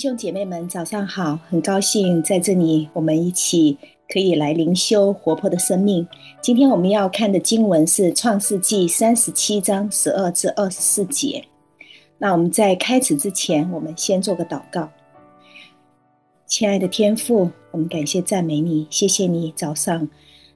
兄姐妹们，早上好！很高兴在这里，我们一起可以来灵修活泼的生命。今天我们要看的经文是《创世纪》三十七章十二至二十四节。那我们在开始之前，我们先做个祷告。亲爱的天父，我们感谢赞美你，谢谢你早上。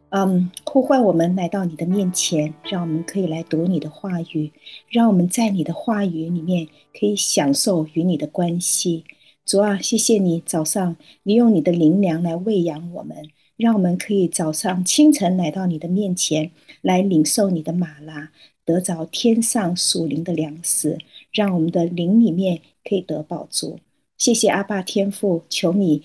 嗯，呼唤我们来到你的面前，让我们可以来读你的话语，让我们在你的话语里面可以享受与你的关系。主啊，谢谢你早上，你用你的灵粮来喂养我们，让我们可以早上清晨来到你的面前，来领受你的马拉，得着天上属灵的粮食，让我们的灵里面可以得饱足。谢谢阿爸天父，求你。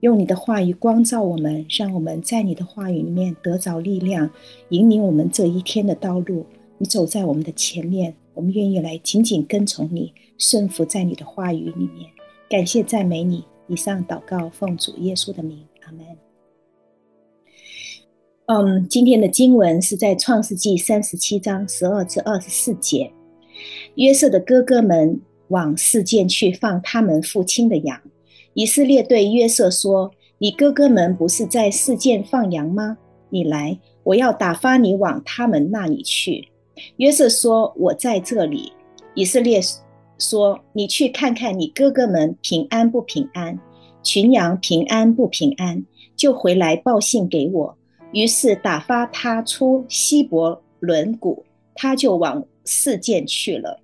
用你的话语光照我们，让我们在你的话语里面得着力量，引领我们这一天的道路。你走在我们的前面，我们愿意来紧紧跟从你，顺服在你的话语里面。感谢赞美你。以上祷告奉主耶稣的名，阿门。嗯，今天的经文是在创世记三十七章十二至二十四节。约瑟的哥哥们往示剑去放他们父亲的羊。以色列对约瑟说：“你哥哥们不是在示剑放羊吗？你来，我要打发你往他们那里去。”约瑟说：“我在这里。”以色列说：“你去看看你哥哥们平安不平安，群羊平安不平安，就回来报信给我。”于是打发他出希伯伦谷，他就往示剑去了。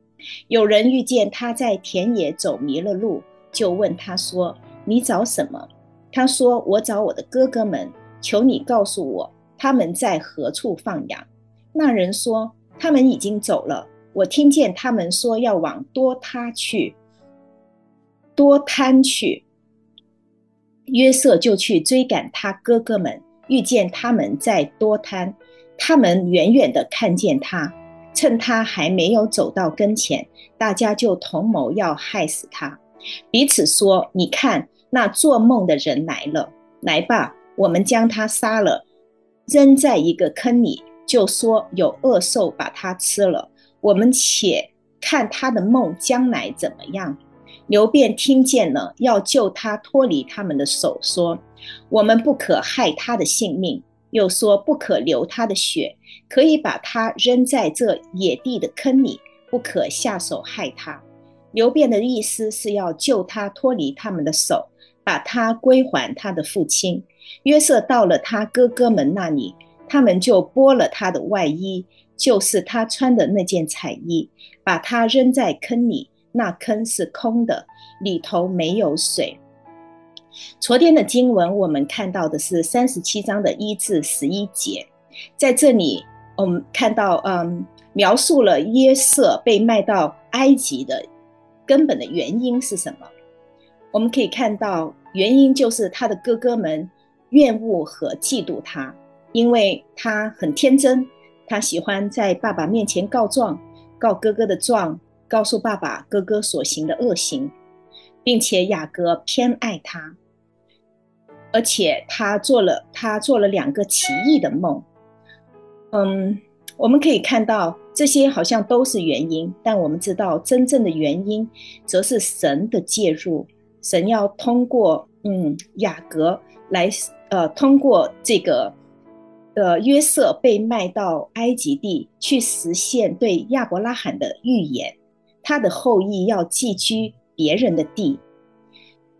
有人遇见他在田野走迷了路。就问他说：“你找什么？”他说：“我找我的哥哥们，求你告诉我他们在何处放羊。”那人说：“他们已经走了，我听见他们说要往多他去，多贪去。”约瑟就去追赶他哥哥们，遇见他们在多贪，他们远远的看见他，趁他还没有走到跟前，大家就同谋要害死他。彼此说：“你看，那做梦的人来了。来吧，我们将他杀了，扔在一个坑里，就说有恶兽把他吃了。我们且看他的梦将来怎么样。”流便听见了，要救他脱离他们的手，说：“我们不可害他的性命。”又说：“不可流他的血，可以把他扔在这野地的坑里，不可下手害他。”流便的意思是要救他脱离他们的手，把他归还他的父亲。约瑟到了他哥哥们那里，他们就剥了他的外衣，就是他穿的那件彩衣，把他扔在坑里。那坑是空的，里头没有水。昨天的经文我们看到的是三十七章的一至十一节，在这里我们看到，嗯，描述了约瑟被卖到埃及的。根本的原因是什么？我们可以看到，原因就是他的哥哥们怨恶和嫉妒他，因为他很天真，他喜欢在爸爸面前告状，告哥哥的状，告诉爸爸哥哥所行的恶行，并且雅各偏爱他，而且他做了他做了两个奇异的梦，嗯。我们可以看到，这些好像都是原因，但我们知道真正的原因，则是神的介入。神要通过嗯雅各来，呃，通过这个呃约瑟被卖到埃及地，去实现对亚伯拉罕的预言。他的后裔要寄居别人的地，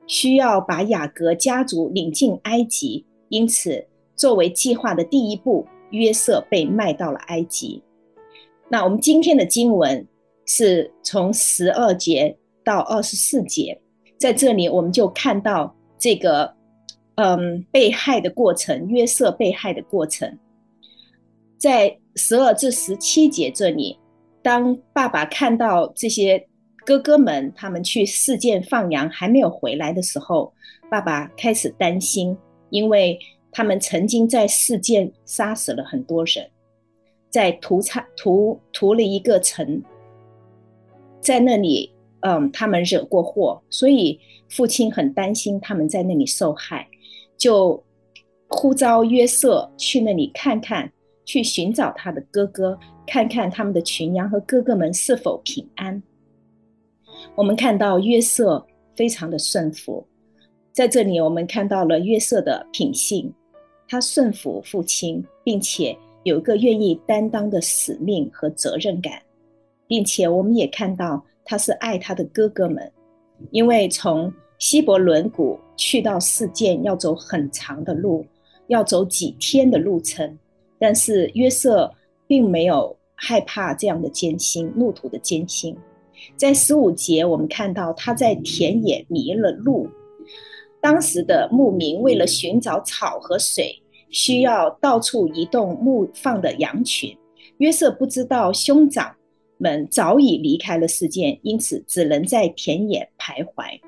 需要把雅各家族领进埃及，因此作为计划的第一步。约瑟被卖到了埃及。那我们今天的经文是从十二节到二十四节，在这里我们就看到这个嗯被害的过程，约瑟被害的过程。在十二至十七节这里，当爸爸看到这些哥哥们他们去示剑放羊还没有回来的时候，爸爸开始担心，因为。他们曾经在示剑杀死了很多人，在屠杀屠屠了一个城，在那里，嗯，他们惹过祸，所以父亲很担心他们在那里受害，就呼召约瑟去那里看看，去寻找他的哥哥，看看他们的群羊和哥哥们是否平安。我们看到约瑟非常的顺服。在这里，我们看到了约瑟的品性，他顺服父亲，并且有一个愿意担当的使命和责任感，并且我们也看到他是爱他的哥哥们，因为从希伯伦谷去到示剑要走很长的路，要走几天的路程，但是约瑟并没有害怕这样的艰辛，路途的艰辛。在十五节，我们看到他在田野迷了路。当时的牧民为了寻找草和水，需要到处移动牧放的羊群。约瑟不知道兄长们早已离开了世界，因此只能在田野徘徊。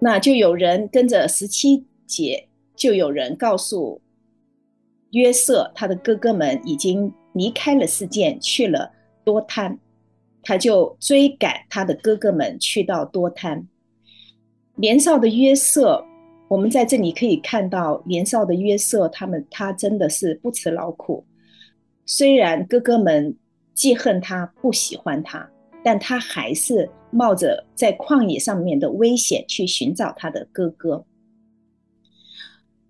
那就有人跟着十七节，就有人告诉约瑟，他的哥哥们已经离开了示剑，去了多摊。他就追赶他的哥哥们去到多摊。年少的约瑟，我们在这里可以看到年少的约瑟，他们他真的是不辞劳苦。虽然哥哥们记恨他，不喜欢他，但他还是冒着在旷野上面的危险去寻找他的哥哥。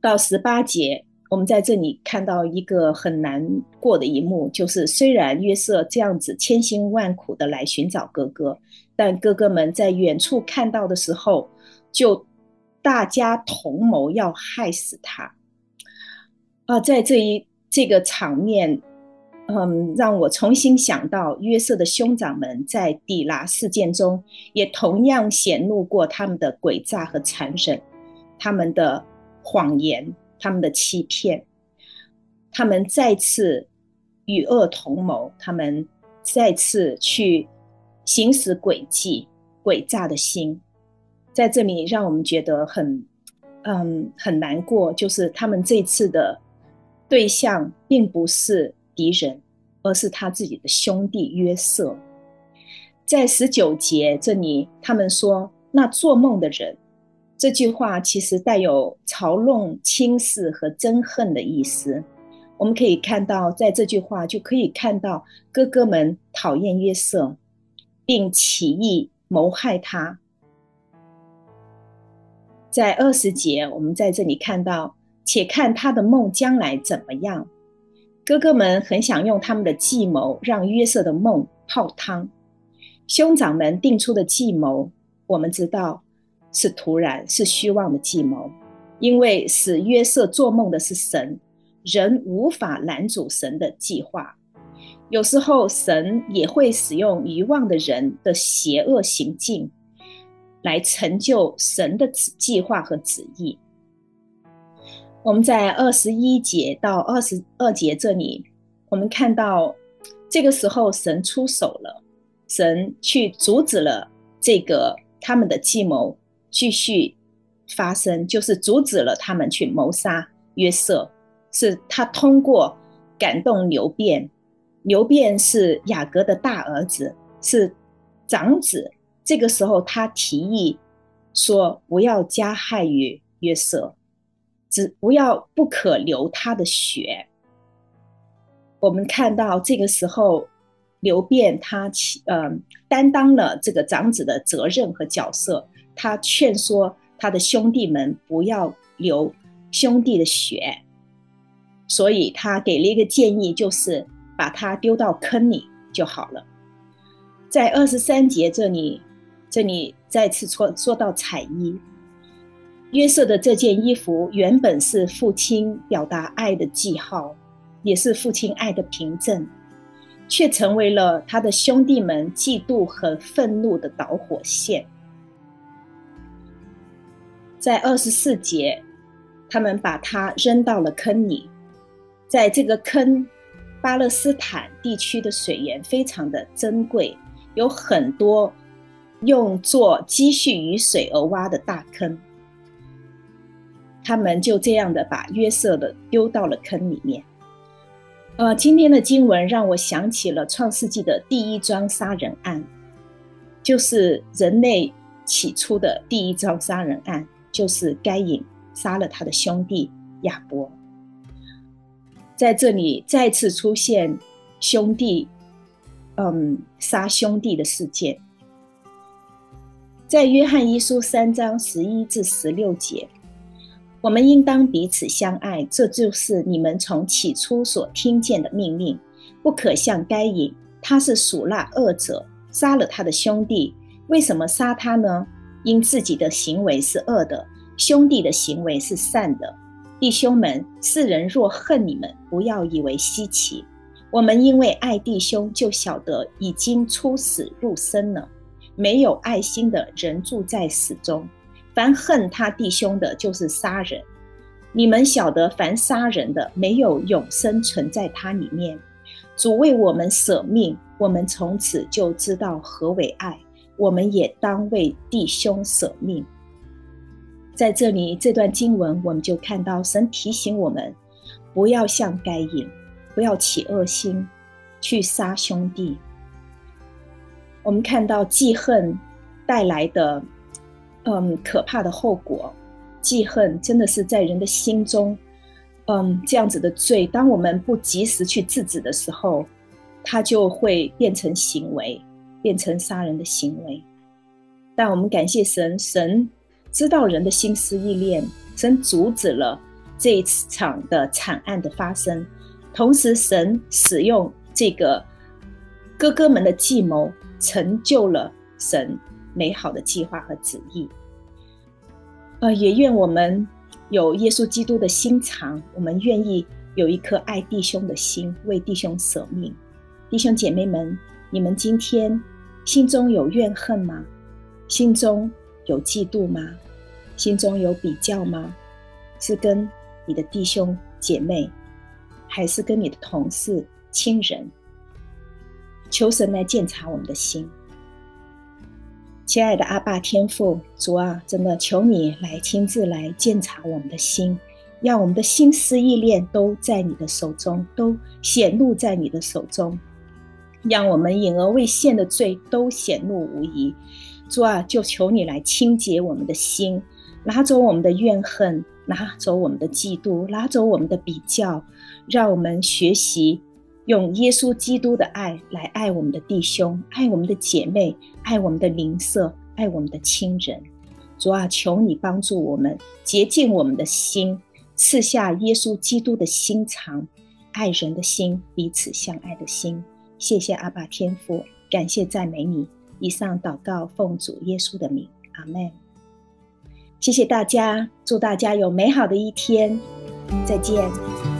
到十八节，我们在这里看到一个很难过的一幕，就是虽然约瑟这样子千辛万苦的来寻找哥哥，但哥哥们在远处看到的时候，就大家同谋要害死他啊！在这一这个场面，嗯，让我重新想到约瑟的兄长们在底拉事件中，也同样显露过他们的诡诈和残忍，他们的谎言，他们的欺骗，他们再次与恶同谋，他们再次去行使诡计、诡诈的心。在这里，让我们觉得很，嗯，很难过。就是他们这次的对象并不是敌人，而是他自己的兄弟约瑟。在十九节这里，他们说：“那做梦的人。”这句话其实带有嘲弄、轻视和憎恨的意思。我们可以看到，在这句话就可以看到哥哥们讨厌约瑟，并起意谋害他。在二十节，我们在这里看到，且看他的梦将来怎么样。哥哥们很想用他们的计谋让约瑟的梦泡汤。兄长们定出的计谋，我们知道是突然、是虚妄的计谋，因为使约瑟做梦的是神，人无法拦阻神的计划。有时候神也会使用愚妄的人的邪恶行径。来成就神的计划和旨意。我们在二十一节到二十二节这里，我们看到这个时候神出手了，神去阻止了这个他们的计谋继续发生，就是阻止了他们去谋杀约瑟。是他通过感动牛便，牛便是雅各的大儿子，是长子。这个时候，他提议说：“不要加害于约瑟，只不要不可流他的血。”我们看到这个时候，流便他呃担当了这个长子的责任和角色，他劝说他的兄弟们不要流兄弟的血，所以他给了一个建议，就是把他丢到坑里就好了。在二十三节这里。这里再次说说到彩衣，约瑟的这件衣服原本是父亲表达爱的记号，也是父亲爱的凭证，却成为了他的兄弟们嫉妒和愤怒的导火线。在二十四节，他们把他扔到了坑里，在这个坑，巴勒斯坦地区的水源非常的珍贵，有很多。用作积蓄雨水而挖的大坑，他们就这样的把约瑟的丢到了坑里面。呃，今天的经文让我想起了创世纪的第一桩杀人案，就是人类起初的第一桩杀人案，就是该隐杀了他的兄弟亚伯。在这里再次出现兄弟，嗯，杀兄弟的事件。在约翰一书三章十一至十六节，我们应当彼此相爱，这就是你们从起初所听见的命令。不可像该隐，他是属那恶者，杀了他的兄弟。为什么杀他呢？因自己的行为是恶的，兄弟的行为是善的。弟兄们，世人若恨你们，不要以为稀奇。我们因为爱弟兄，就晓得已经出死入生了。没有爱心的人住在死中。凡恨他弟兄的，就是杀人。你们晓得，凡杀人的，没有永生存在他里面。主为我们舍命，我们从此就知道何为爱。我们也当为弟兄舍命。在这里，这段经文我们就看到神提醒我们，不要像该隐，不要起恶心去杀兄弟。我们看到记恨带来的，嗯，可怕的后果。记恨真的是在人的心中，嗯，这样子的罪。当我们不及时去制止的时候，它就会变成行为，变成杀人的行为。但我们感谢神，神知道人的心思意念，神阻止了这一场的惨案的发生。同时，神使用这个哥哥们的计谋。成就了神美好的计划和旨意。呃，也愿我们有耶稣基督的心肠，我们愿意有一颗爱弟兄的心，为弟兄舍命。弟兄姐妹们，你们今天心中有怨恨吗？心中有嫉妒吗？心中有比较吗？是跟你的弟兄姐妹，还是跟你的同事、亲人？求神来鉴察我们的心，亲爱的阿爸天父，主啊，真的求你来亲自来鉴察我们的心，让我们的心思意念都在你的手中，都显露在你的手中，让我们隐而未现的罪都显露无疑。主啊，就求你来清洁我们的心，拿走我们的怨恨，拿走我们的嫉妒，拿走我们的比较，让我们学习。用耶稣基督的爱来爱我们的弟兄，爱我们的姐妹，爱我们的邻舍，爱我们的亲人。主啊，求你帮助我们洁净我们的心，赐下耶稣基督的心肠，爱人的心，彼此相爱的心。谢谢阿爸天父，感谢赞美你。以上祷告奉主耶稣的名，阿门。谢谢大家，祝大家有美好的一天，再见。